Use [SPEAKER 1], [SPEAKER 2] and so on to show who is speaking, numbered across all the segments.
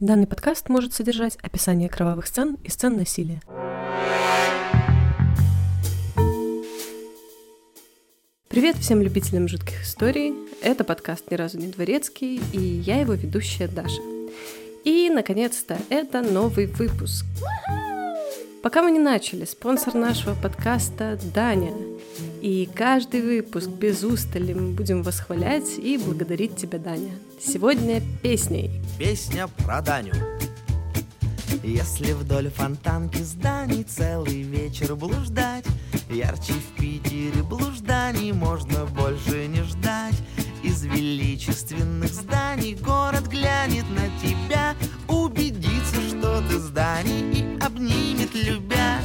[SPEAKER 1] Данный подкаст может содержать описание кровавых сцен и сцен насилия. Привет всем любителям жутких историй. Это подкаст «Ни разу не дворецкий» и я его ведущая Даша. И, наконец-то, это новый выпуск. Пока мы не начали, спонсор нашего подкаста – Даня. И каждый выпуск без устали мы будем восхвалять и благодарить тебя, Даня. Сегодня песней.
[SPEAKER 2] Песня про Даню. Если вдоль фонтанки зданий целый вечер блуждать, Ярче в Питере блужданий можно больше не ждать. Из величественных зданий город глянет на тебя, Убедится, что ты зданий и обнимет любя.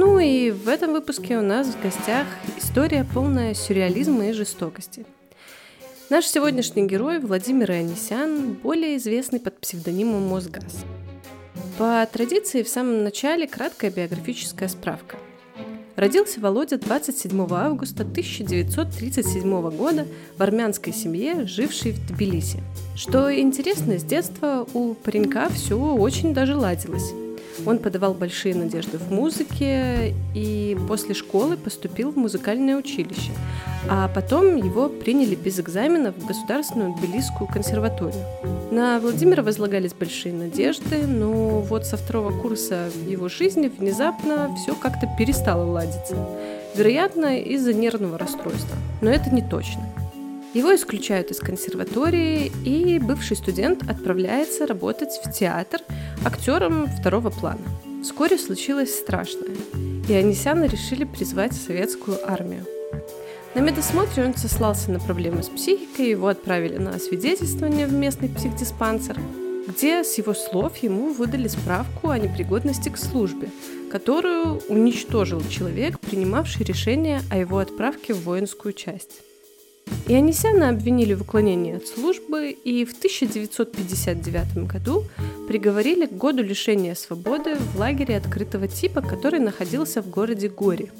[SPEAKER 1] Ну и в этом выпуске у нас в гостях история полная сюрреализма и жестокости. Наш сегодняшний герой Владимир Анисян, более известный под псевдонимом Мосгаз. По традиции в самом начале краткая биографическая справка. Родился Володя 27 августа 1937 года в армянской семье, жившей в Тбилиси. Что интересно, с детства у паренька все очень даже ладилось. Он подавал большие надежды в музыке и после школы поступил в музыкальное училище, а потом его приняли без экзаменов в Государственную Тбилисскую консерваторию. На Владимира возлагались большие надежды, но вот со второго курса его жизни внезапно все как-то перестало ладиться. Вероятно, из-за нервного расстройства. Но это не точно. Его исключают из консерватории, и бывший студент отправляется работать в театр актером второго плана. Вскоре случилось страшное, и Анисяна решили призвать советскую армию. На медосмотре он сослался на проблемы с психикой, его отправили на освидетельствование в местный психдиспансер, где, с его слов, ему выдали справку о непригодности к службе, которую уничтожил человек, принимавший решение о его отправке в воинскую часть. Ионисяна обвинили в уклонении от службы и в 1959 году приговорили к году лишения свободы в лагере открытого типа, который находился в городе Гори.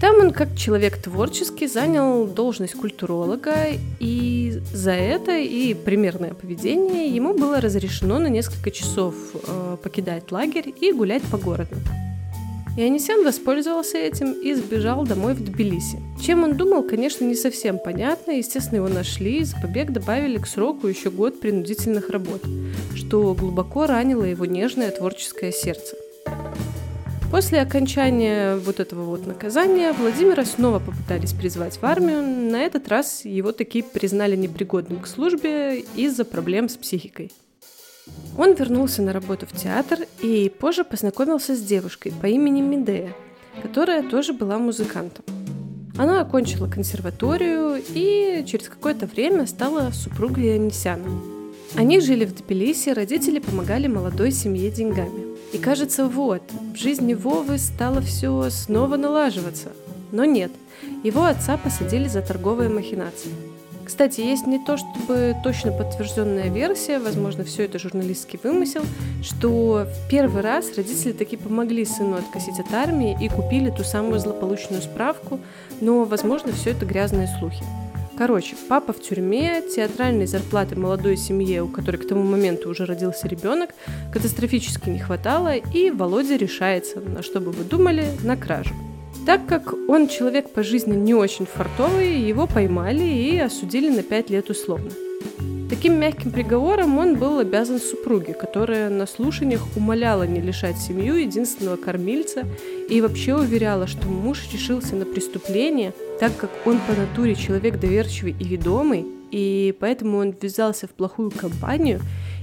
[SPEAKER 1] Там он, как человек творческий, занял должность культуролога, и за это и примерное поведение ему было разрешено на несколько часов э, покидать лагерь и гулять по городу. Ионисян воспользовался этим и сбежал домой в Тбилиси. Чем он думал, конечно, не совсем понятно. Естественно, его нашли и за побег добавили к сроку еще год принудительных работ, что глубоко ранило его нежное творческое сердце. После окончания вот этого вот наказания Владимира снова попытались призвать в армию. На этот раз его таки признали непригодным к службе из-за проблем с психикой. Он вернулся на работу в театр и позже познакомился с девушкой по имени Медея, которая тоже была музыкантом. Она окончила консерваторию и через какое-то время стала супругой Анисяна. Они жили в Тбилиси, родители помогали молодой семье деньгами. И кажется, вот, в жизни Вовы стало все снова налаживаться. Но нет, его отца посадили за торговые махинации – кстати, есть не то чтобы точно подтвержденная версия, возможно, все это журналистский вымысел, что в первый раз родители таки помогли сыну откосить от армии и купили ту самую злополучную справку, но, возможно, все это грязные слухи. Короче, папа в тюрьме, театральной зарплаты молодой семье, у которой к тому моменту уже родился ребенок, катастрофически не хватало, и Володя решается, на что бы вы думали, на кражу. Так как он человек по жизни не очень фартовый, его поймали и осудили на 5 лет условно. Таким мягким приговором он был обязан супруге, которая на слушаниях умоляла не лишать семью единственного кормильца и вообще уверяла, что муж решился на преступление, так как он по натуре человек доверчивый и ведомый, и поэтому он ввязался в плохую компанию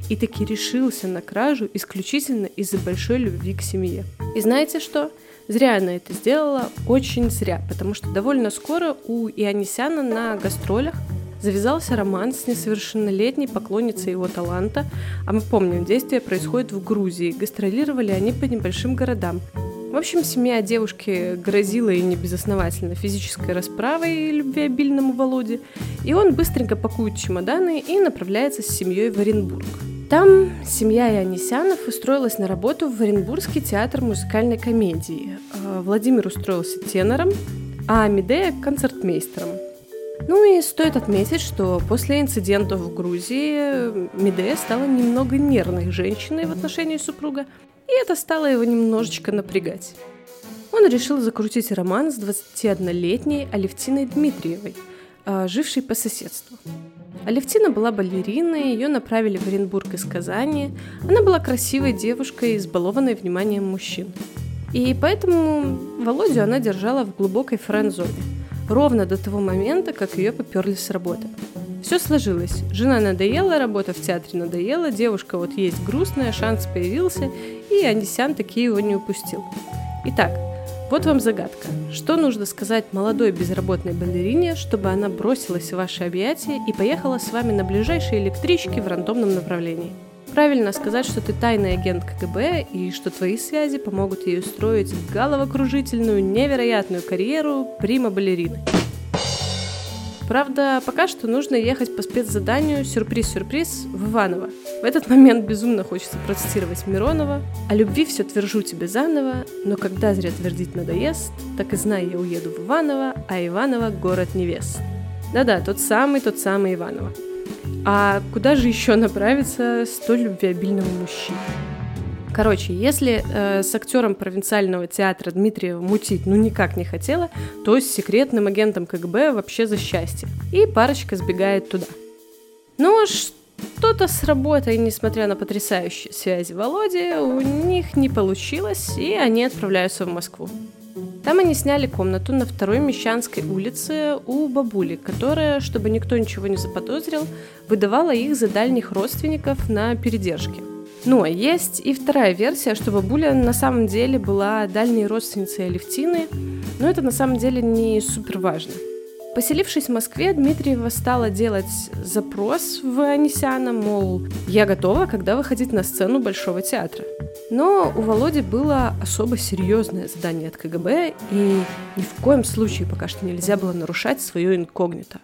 [SPEAKER 1] и таки решился на кражу исключительно из-за большой любви к семье. И знаете что? Зря она это сделала, очень зря, потому что довольно скоро у Ионисяна на гастролях завязался роман с несовершеннолетней поклонницей его таланта, а мы помним, действие происходит в Грузии, гастролировали они по небольшим городам. В общем, семья девушки грозила и небезосновательно физической расправой любвеобильному Володе, и он быстренько пакует чемоданы и направляется с семьей в Оренбург. Там семья Ионисянов устроилась на работу в Оренбургский театр музыкальной комедии. А, Владимир устроился тенором, а Медея – концертмейстером. Ну и стоит отметить, что после инцидентов в Грузии Медея стала немного нервной женщиной в отношении супруга, и это стало его немножечко напрягать. Он решил закрутить роман с 21-летней Алевтиной Дмитриевой, а, жившей по соседству. Алевтина была балериной, ее направили в Оренбург из Казани. Она была красивой девушкой, избалованной вниманием мужчин. И поэтому Володю она держала в глубокой френд-зоне. Ровно до того момента, как ее поперли с работы. Все сложилось. Жена надоела, работа в театре надоела, девушка вот есть грустная, шанс появился, и Анисян таки его не упустил. Итак, вот вам загадка. Что нужно сказать молодой безработной балерине, чтобы она бросилась в ваши объятия и поехала с вами на ближайшей электричке в рандомном направлении? Правильно сказать, что ты тайный агент КГБ и что твои связи помогут ей устроить головокружительную, невероятную карьеру прима-балерины. Правда, пока что нужно ехать по спецзаданию «Сюрприз-сюрприз» в Иваново. В этот момент безумно хочется процитировать Миронова «О любви все твержу тебе заново, но когда зря твердить надоест, так и знай, я уеду в Иваново, а Иваново – город невест». Да-да, тот самый, тот самый Иваново. А куда же еще направиться столь любвеобильного мужчины? Короче, если э, с актером провинциального театра Дмитриева мутить ну никак не хотела, то с секретным агентом КГБ вообще за счастье. И парочка сбегает туда. Но что-то с работой, несмотря на потрясающие связи Володи, у них не получилось, и они отправляются в Москву. Там они сняли комнату на второй Мещанской улице у бабули, которая, чтобы никто ничего не заподозрил, выдавала их за дальних родственников на передержке – но есть и вторая версия, что бабуля на самом деле была дальней родственницей Алевтины, но это на самом деле не супер важно. Поселившись в Москве, Дмитриева стала делать запрос в Анисяна, мол, я готова, когда выходить на сцену Большого театра. Но у Володи было особо серьезное задание от КГБ, и ни в коем случае пока что нельзя было нарушать свое инкогнито.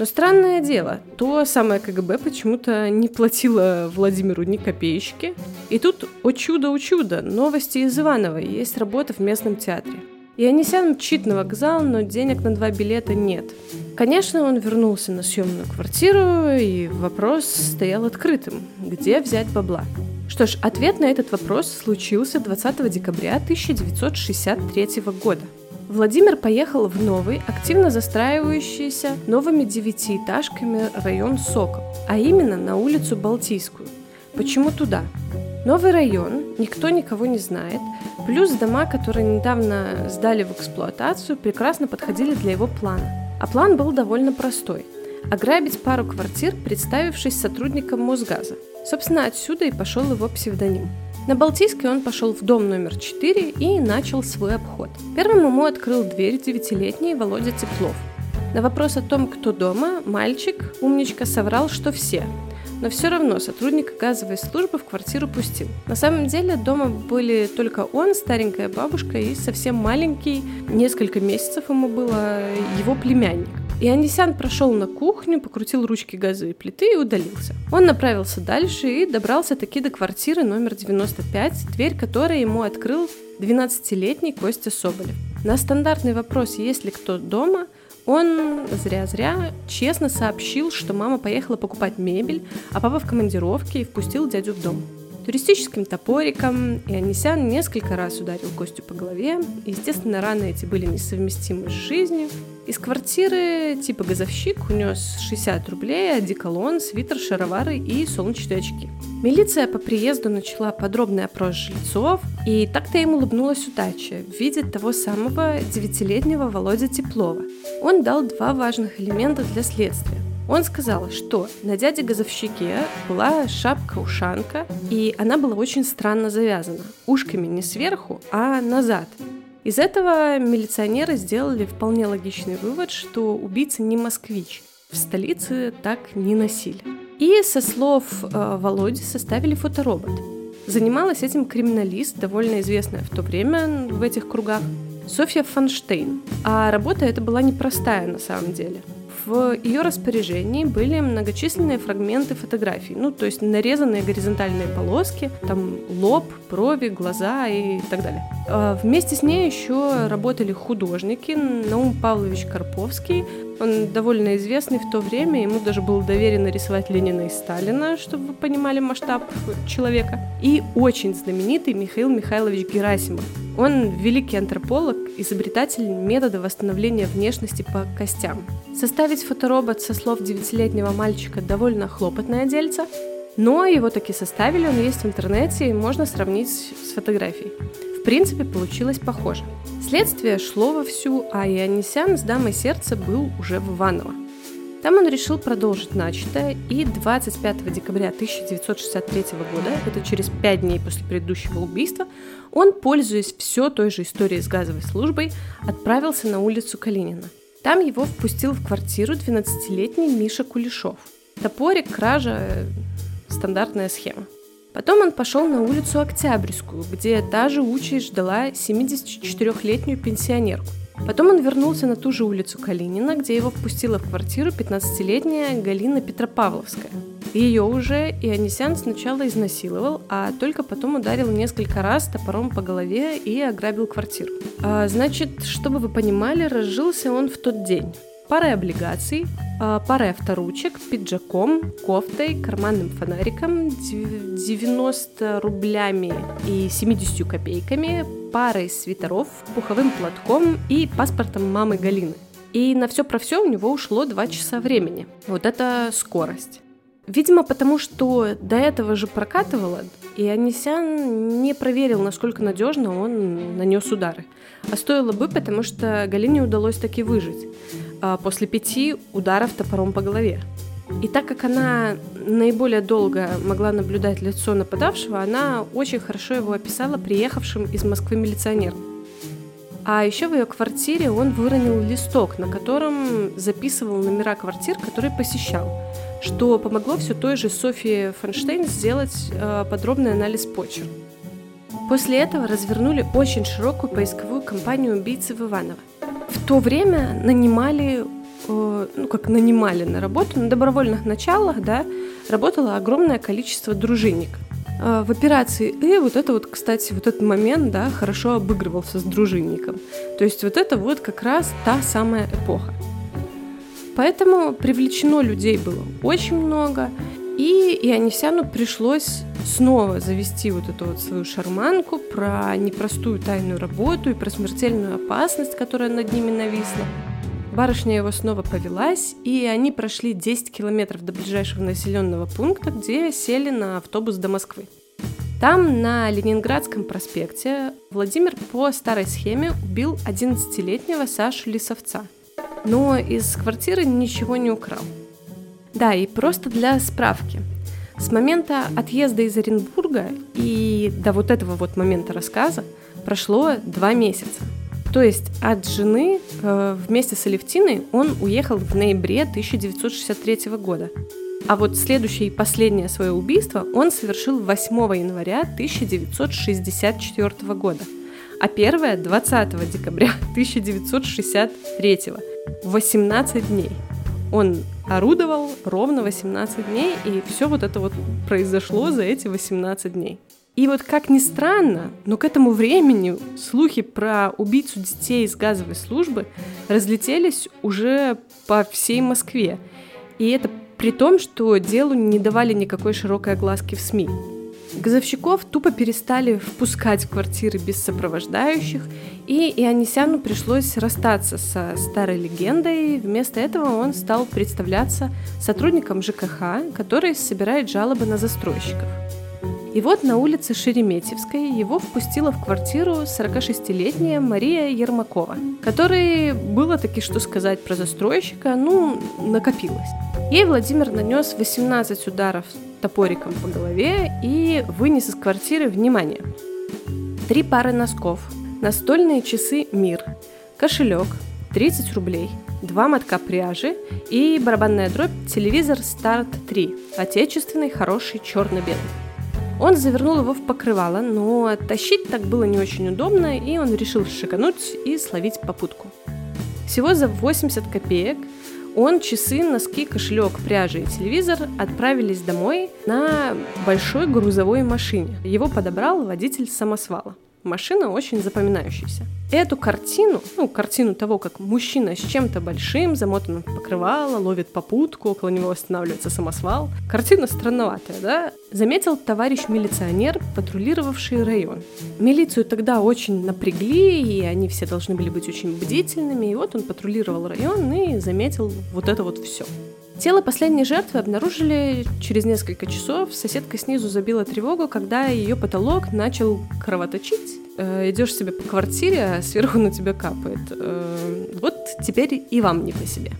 [SPEAKER 1] Но странное дело, то самое КГБ почему-то не платило Владимиру ни копеечки. И тут, о чудо, о чудо, новости из Иванова, есть работа в местном театре. И Анисян мчит на вокзал, но денег на два билета нет. Конечно, он вернулся на съемную квартиру, и вопрос стоял открытым. Где взять бабла? Что ж, ответ на этот вопрос случился 20 декабря 1963 года. Владимир поехал в новый, активно застраивающийся новыми девятиэтажками район Сокол, а именно на улицу Балтийскую. Почему туда? Новый район, никто никого не знает, плюс дома, которые недавно сдали в эксплуатацию, прекрасно подходили для его плана. А план был довольно простой – ограбить пару квартир, представившись сотрудником Мосгаза. Собственно, отсюда и пошел его псевдоним. На Балтийский он пошел в дом номер 4 и начал свой обход. Первым ему открыл дверь девятилетний Володя Теплов. На вопрос о том, кто дома, мальчик, умничка, соврал, что все. Но все равно сотрудника газовой службы в квартиру пустил. На самом деле дома были только он, старенькая бабушка и совсем маленький, несколько месяцев ему было, его племянник. И Анисян прошел на кухню, покрутил ручки газовой плиты и удалился. Он направился дальше и добрался таки до квартиры номер 95, дверь которой ему открыл 12-летний Костя Соболев. На стандартный вопрос, есть ли кто дома, он зря-зря честно сообщил, что мама поехала покупать мебель, а папа в командировке и впустил дядю в дом туристическим топориком, и Анисян несколько раз ударил Костю по голове. И, естественно, раны эти были несовместимы с жизнью. Из квартиры типа газовщик унес 60 рублей, одеколон, свитер, шаровары и солнечные очки. Милиция по приезду начала подробный опрос жильцов, и так-то им улыбнулась удача в виде того самого девятилетнего Володя Теплова. Он дал два важных элемента для следствия. Он сказал, что на дяде-газовщике была шапка-ушанка, и она была очень странно завязана. Ушками не сверху, а назад. Из этого милиционеры сделали вполне логичный вывод, что убийца не москвич. В столице так не носили. И со слов э, Володи составили фоторобот. Занималась этим криминалист, довольно известная в то время в этих кругах, Софья Фонштейн. А работа эта была непростая на самом деле – в ее распоряжении были многочисленные фрагменты фотографий, ну, то есть нарезанные горизонтальные полоски, там лоб, брови, глаза и так далее. А вместе с ней еще работали художники Наум Павлович Карповский, Он довольно известный в то время, ему даже было доверено рисовать Ленина и Сталина, чтобы вы понимали масштаб человека. И очень знаменитый Михаил Михайлович Герасимов. Он великий антрополог, изобретатель метода восстановления внешности по костям. Составить фоторобот со слов девятилетнего мальчика довольно хлопотное дельце, но его таки составили, он есть в интернете, и можно сравнить с фотографией. В принципе, получилось похоже. Следствие шло вовсю, а Ионисян с дамой сердца был уже в Иваново. Там он решил продолжить начатое, и 25 декабря 1963 года, это через пять дней после предыдущего убийства, он, пользуясь все той же историей с газовой службой, отправился на улицу Калинина. Там его впустил в квартиру 12-летний Миша Кулешов. Топорик, кража, стандартная схема. Потом он пошел на улицу Октябрьскую, где та же участь ждала 74-летнюю пенсионерку. Потом он вернулся на ту же улицу Калинина, где его впустила в квартиру 15-летняя Галина Петропавловская. Ее уже Ионисян сначала изнасиловал, а только потом ударил несколько раз топором по голове и ограбил квартиру. А, значит, чтобы вы понимали, разжился он в тот день парой облигаций, а, парой авторучек, пиджаком, кофтой, карманным фонариком, 90 рублями и 70 копейками, парой свитеров, пуховым платком и паспортом мамы Галины. И на все про все у него ушло 2 часа времени. Вот это скорость. Видимо, потому что до этого же прокатывало, и Анисян не проверил, насколько надежно он нанес удары. А стоило бы, потому что Галине удалось таки выжить после пяти ударов топором по голове. И так как она наиболее долго могла наблюдать лицо нападавшего, она очень хорошо его описала приехавшим из Москвы милиционером. А еще в ее квартире он выронил листок, на котором записывал номера квартир, которые посещал, что помогло все той же Софии Фонштейн сделать э, подробный анализ почерк. После этого развернули очень широкую поисковую кампанию убийцы в Иваново. В то время нанимали, э, ну как нанимали на работу, на добровольных началах, да, работало огромное количество дружинников. Э, в операции «И» вот это вот, кстати, вот этот момент, да, хорошо обыгрывался с дружинником. То есть вот это вот как раз та самая эпоха. Поэтому привлечено людей было очень много, и Ионисяну пришлось снова завести вот эту вот свою шарманку про непростую тайную работу и про смертельную опасность, которая над ними нависла. Барышня его снова повелась, и они прошли 10 километров до ближайшего населенного пункта, где сели на автобус до Москвы. Там, на Ленинградском проспекте, Владимир по старой схеме убил 11-летнего Сашу Лисовца. Но из квартиры ничего не украл – да, и просто для справки. С момента отъезда из Оренбурга и до вот этого вот момента рассказа прошло два месяца. То есть от жены э, вместе с Алевтиной он уехал в ноябре 1963 года. А вот следующее и последнее свое убийство он совершил 8 января 1964 года, а первое 20 декабря 1963. 18 дней. Он орудовал ровно 18 дней, и все вот это вот произошло за эти 18 дней. И вот как ни странно, но к этому времени слухи про убийцу детей из газовой службы разлетелись уже по всей Москве. И это при том, что делу не давали никакой широкой огласки в СМИ. Газовщиков тупо перестали впускать в квартиры без сопровождающих, и Ионисяну пришлось расстаться со старой легендой. Вместо этого он стал представляться сотрудником ЖКХ, который собирает жалобы на застройщиков. И вот на улице Шереметьевской его впустила в квартиру 46-летняя Мария Ермакова, которой было таки что сказать про застройщика, ну, накопилось. Ей Владимир нанес 18 ударов топориком по голове и вынес из квартиры внимание. Три пары носков, настольные часы «Мир», кошелек, 30 рублей, два мотка пряжи и барабанная дробь телевизор «Старт 3», отечественный, хороший, черно-белый. Он завернул его в покрывало, но тащить так было не очень удобно, и он решил шикануть и словить попутку. Всего за 80 копеек он, часы, носки, кошелек, пряжа и телевизор отправились домой на большой грузовой машине. Его подобрал водитель самосвала. Машина очень запоминающаяся. Эту картину, ну, картину того, как мужчина с чем-то большим, замотанным в покрывало, ловит попутку, около него останавливается самосвал. Картина странноватая, да? Заметил товарищ милиционер, патрулировавший район. Милицию тогда очень напрягли, и они все должны были быть очень бдительными. И вот он патрулировал район и заметил вот это вот все. Тело последней жертвы обнаружили через несколько часов. Соседка снизу забила тревогу, когда ее потолок начал кровоточить. Э, идешь себе по квартире, а сверху на тебя капает. Э, вот теперь и вам не по себе.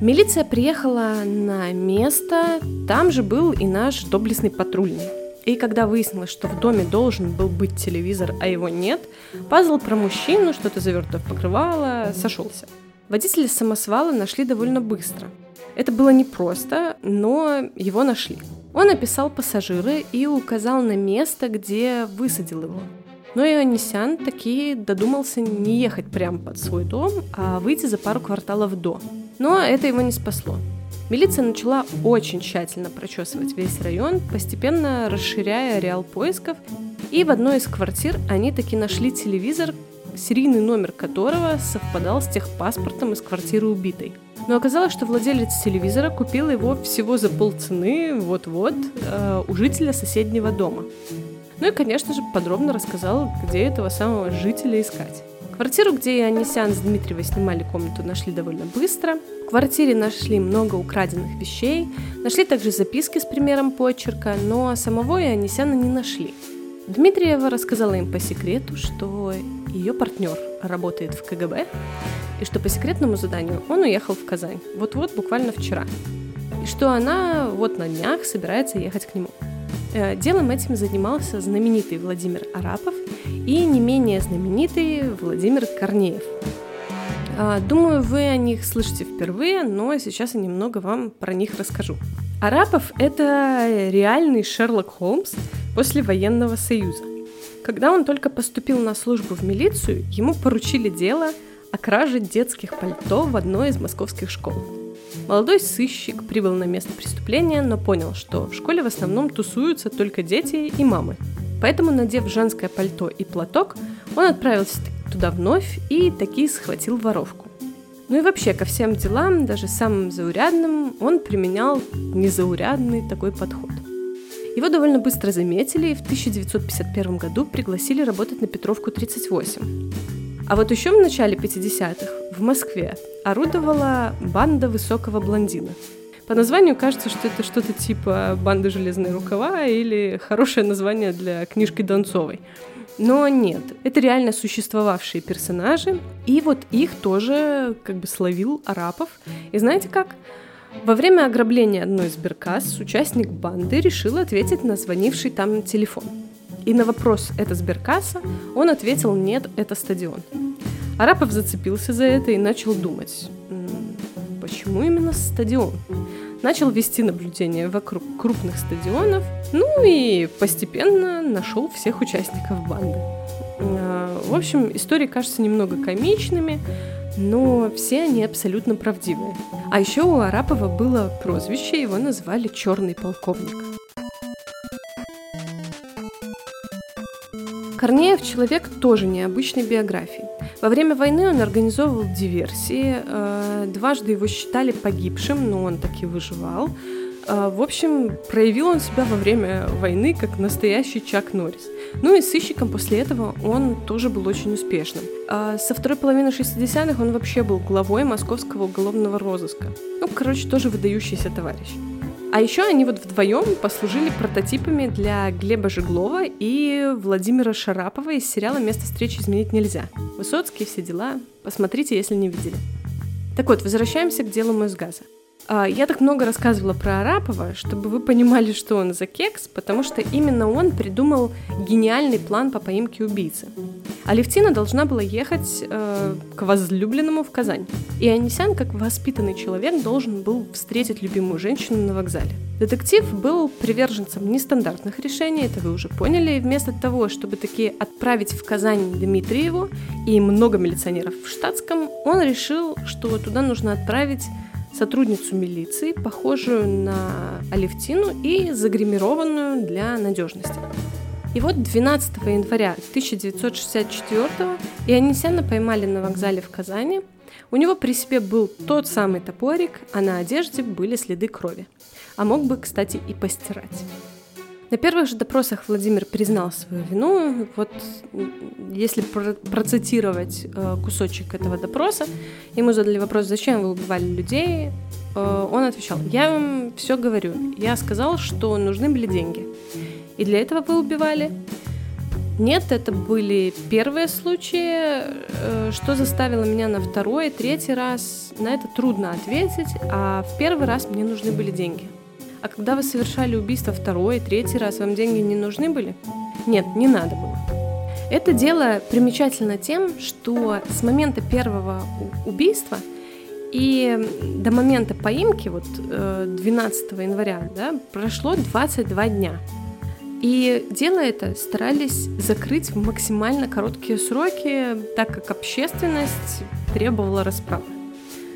[SPEAKER 1] Милиция приехала на место, там же был и наш доблестный патрульный. И когда выяснилось, что в доме должен был быть телевизор, а его нет, пазл про мужчину, что-то завернуто в покрывало, сошелся. Водителя самосвала нашли довольно быстро – это было непросто, но его нашли. Он описал пассажира и указал на место, где высадил его. Но Ионисян таки додумался не ехать прямо под свой дом, а выйти за пару кварталов до. Но это его не спасло. Милиция начала очень тщательно прочесывать весь район, постепенно расширяя ареал поисков, и в одной из квартир они таки нашли телевизор, серийный номер которого совпадал с техпаспортом из квартиры убитой – но оказалось, что владелец телевизора купил его всего за полцены, вот-вот, э, у жителя соседнего дома. Ну и, конечно же, подробно рассказал, где этого самого жителя искать. Квартиру, где Анисян с Дмитриевой снимали комнату, нашли довольно быстро. В квартире нашли много украденных вещей, нашли также записки с примером почерка, но самого Ионисяна не нашли. Дмитриева рассказала им по секрету, что ее партнер работает в КГБ, и что по секретному заданию он уехал в Казань, вот-вот буквально вчера, и что она вот на днях собирается ехать к нему. Э, делом этим занимался знаменитый Владимир Арапов и не менее знаменитый Владимир Корнеев. А, думаю, вы о них слышите впервые, но сейчас я немного вам про них расскажу. Арапов – это реальный Шерлок Холмс после военного союза. Когда он только поступил на службу в милицию, ему поручили дело – о краже детских пальто в одной из московских школ. Молодой сыщик прибыл на место преступления, но понял, что в школе в основном тусуются только дети и мамы. Поэтому, надев женское пальто и платок, он отправился туда вновь и таки схватил воровку. Ну и вообще ко всем делам, даже самым заурядным, он применял незаурядный такой подход. Его довольно быстро заметили и в 1951 году пригласили работать на Петровку 38. А вот еще в начале 50-х в Москве орудовала банда высокого блондина. По названию кажется, что это что-то типа «Банда железные рукава» или хорошее название для книжки Донцовой. Но нет, это реально существовавшие персонажи, и вот их тоже как бы словил Арапов. И знаете как? Во время ограбления одной из сберкасс участник банды решил ответить на звонивший там телефон – и на вопрос «это сберкасса?» он ответил «нет, это стадион». Арапов зацепился за это и начал думать, почему именно стадион? Начал вести наблюдение вокруг крупных стадионов, ну и постепенно нашел всех участников банды. А, в общем, истории кажутся немного комичными, но все они абсолютно правдивые. А еще у Арапова было прозвище, его назвали «Черный полковник». Корнеев человек тоже необычной биографии. Во время войны он организовывал диверсии, э, дважды его считали погибшим, но он таки выживал. Э, в общем, проявил он себя во время войны как настоящий Чак Норрис. Ну и сыщиком после этого он тоже был очень успешным. А со второй половины 60-х он вообще был главой московского уголовного розыска. Ну, короче, тоже выдающийся товарищ. А еще они вот вдвоем послужили прототипами для Глеба Жеглова и Владимира Шарапова из сериала «Место встречи изменить нельзя». Высоцкий, все дела. Посмотрите, если не видели. Так вот, возвращаемся к делу Мосгаза. А, я так много рассказывала про Арапова, чтобы вы понимали, что он за кекс, потому что именно он придумал гениальный план по поимке убийцы. Алевтина должна была ехать э, к возлюбленному в Казань. И Анисян, как воспитанный человек, должен был встретить любимую женщину на вокзале. Детектив был приверженцем нестандартных решений, это вы уже поняли, и вместо того, чтобы таки отправить в Казань Дмитриеву и много милиционеров в штатском, он решил, что туда нужно отправить сотрудницу милиции, похожую на Алевтину и загримированную для надежности. И вот 12 января 1964 Ионисяна поймали на вокзале в Казани. У него при себе был тот самый топорик, а на одежде были следы крови. А мог бы, кстати, и постирать. На первых же допросах Владимир признал свою вину. Вот если процитировать э, кусочек этого допроса, ему задали вопрос, зачем вы убивали людей, э, он отвечал, я вам все говорю, я сказал, что нужны были деньги. И для этого вы убивали? Нет, это были первые случаи. Э, что заставило меня на второй, третий раз? На это трудно ответить, а в первый раз мне нужны были деньги. А когда вы совершали убийство второй, третий раз, вам деньги не нужны были? Нет, не надо было. Это дело примечательно тем, что с момента первого убийства и до момента поимки, вот 12 э, января, да, прошло 22 дня. И дело это старались закрыть в максимально короткие сроки, так как общественность требовала расправы.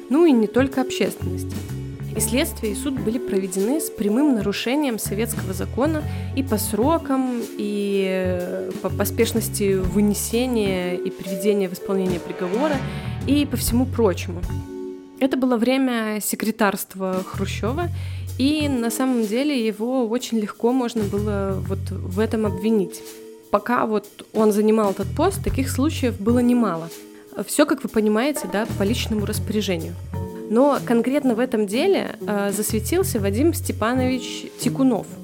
[SPEAKER 1] Ну и не только общественность. И следствие, и суд были проведены с прямым нарушением советского закона и по срокам, и по поспешности вынесения и приведения в исполнение приговора, и по всему прочему. Это было время секретарства Хрущева, и на самом деле его очень легко можно было вот в этом обвинить. Пока вот он занимал этот пост, таких случаев было немало. Все, как вы понимаете, да, по личному распоряжению. Но конкретно в этом деле э, засветился Вадим Степанович Тикунов –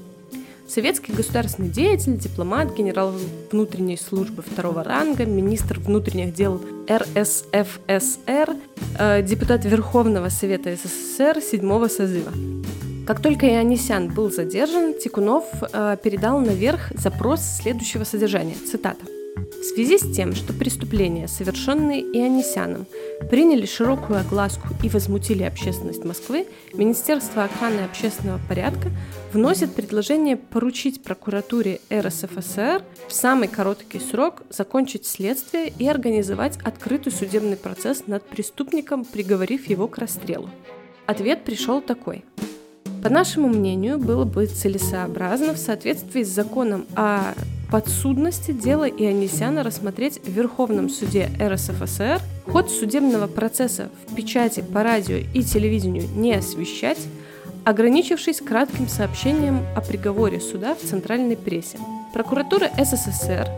[SPEAKER 1] Советский государственный деятель, дипломат, генерал внутренней службы второго ранга, министр внутренних дел РСФСР, э, депутат Верховного Совета СССР седьмого созыва. Как только Ионисян был задержан, Тикунов э, передал наверх запрос следующего содержания. Цитата. В связи с тем, что преступления, совершенные Ионисяном, приняли широкую огласку и возмутили общественность Москвы, Министерство охраны общественного порядка вносит предложение поручить прокуратуре РСФСР в самый короткий срок закончить следствие и организовать открытый судебный процесс над преступником, приговорив его к расстрелу. Ответ пришел такой. По нашему мнению, было бы целесообразно в соответствии с законом о подсудности дела Ионисяна рассмотреть в Верховном суде РСФСР, ход судебного процесса в печати по радио и телевидению не освещать, ограничившись кратким сообщением о приговоре суда в центральной прессе. Прокуратура СССР,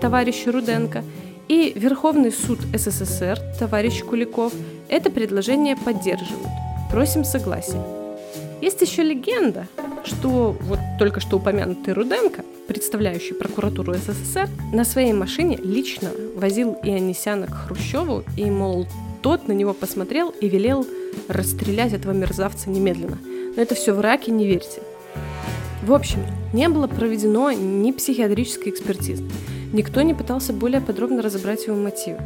[SPEAKER 1] товарищ Руденко, и Верховный суд СССР, товарищ Куликов, это предложение поддерживают. Просим согласия. Есть еще легенда, что вот только что упомянутый Руденко, представляющий прокуратуру СССР, на своей машине лично возил Ионисяна к Хрущеву и, мол, тот на него посмотрел и велел расстрелять этого мерзавца немедленно. Но это все враки, не верьте. В общем, не было проведено ни психиатрической экспертизы. Никто не пытался более подробно разобрать его мотивы.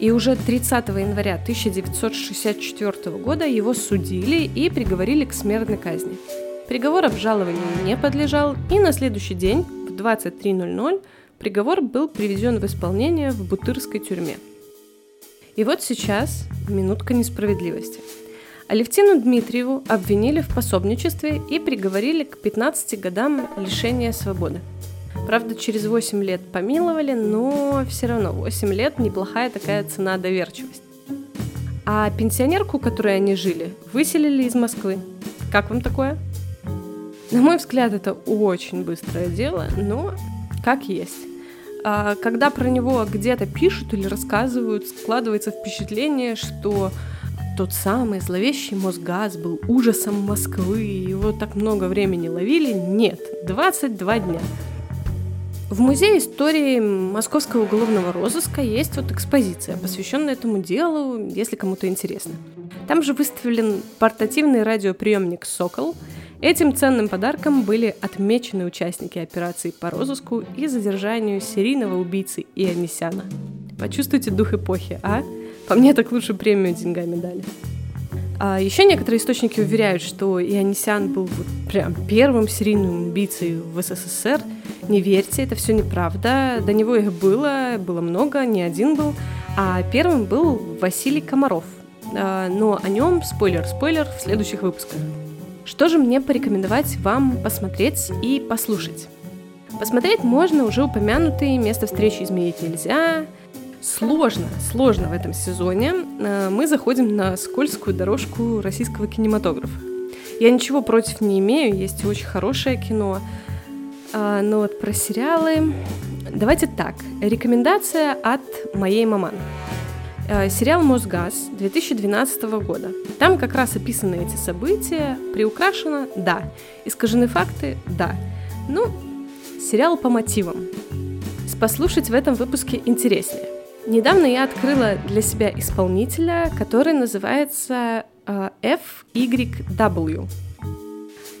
[SPEAKER 1] И уже 30 января 1964 года его судили и приговорили к смертной казни. Приговор обжалованию не подлежал, и на следующий день в 23.00 приговор был приведен в исполнение в Бутырской тюрьме. И вот сейчас минутка несправедливости. Алевтину Дмитриеву обвинили в пособничестве и приговорили к 15 годам лишения свободы. Правда, через 8 лет помиловали, но все равно 8 лет неплохая такая цена доверчивости. А пенсионерку, которой они жили, выселили из Москвы. Как вам такое? На мой взгляд, это очень быстрое дело, но как есть. А когда про него где-то пишут или рассказывают, складывается впечатление, что тот самый зловещий Мосгаз был ужасом Москвы, его так много времени ловили. Нет, 22 дня. В Музее истории Московского уголовного розыска есть вот экспозиция, посвященная этому делу, если кому-то интересно. Там же выставлен портативный радиоприемник «Сокол». Этим ценным подарком были отмечены участники операции по розыску и задержанию серийного убийцы Ионисяна. Почувствуйте дух эпохи, а? По мне так лучше премию деньгами дали. А еще некоторые источники уверяют, что Ионисян был вот прям первым серийным убийцей в СССР – не верьте, это все неправда. До него их было, было много, не один был. А первым был Василий Комаров. А, но о нем, спойлер-спойлер, в следующих выпусках. Что же мне порекомендовать вам посмотреть и послушать? Посмотреть можно уже упомянутые «Место встречи изменить нельзя», Сложно, сложно в этом сезоне. Э, мы заходим на скользкую дорожку российского кинематографа. Я ничего против не имею, есть очень хорошее кино. А, но вот про сериалы... Давайте так. Рекомендация от моей маман. Э, сериал «Мосгаз» 2012 года. Там как раз описаны эти события. Приукрашено? Да. Искажены факты? Да. Ну, сериал по мотивам. Послушать в этом выпуске интереснее. Недавно я открыла для себя исполнителя, который называется э, FYW.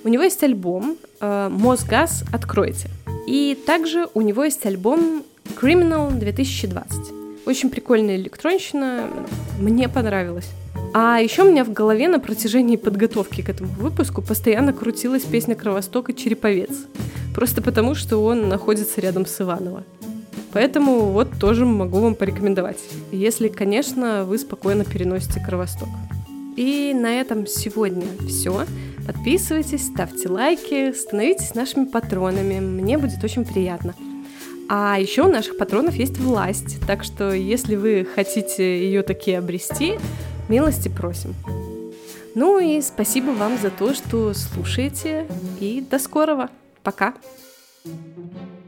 [SPEAKER 1] У него есть альбом uh, «Мосгаз. Откройте». И также у него есть альбом Criminal 2020. Очень прикольная электронщина, мне понравилось. А еще у меня в голове на протяжении подготовки к этому выпуску постоянно крутилась песня Кровостока «Череповец». Просто потому, что он находится рядом с Иваново. Поэтому вот тоже могу вам порекомендовать, если, конечно, вы спокойно переносите кровосток. И на этом сегодня все. Подписывайтесь, ставьте лайки, становитесь нашими патронами. Мне будет очень приятно. А еще у наших патронов есть власть, так что если вы хотите ее такие обрести, милости просим. Ну и спасибо вам за то, что слушаете, и до скорого. Пока! thank you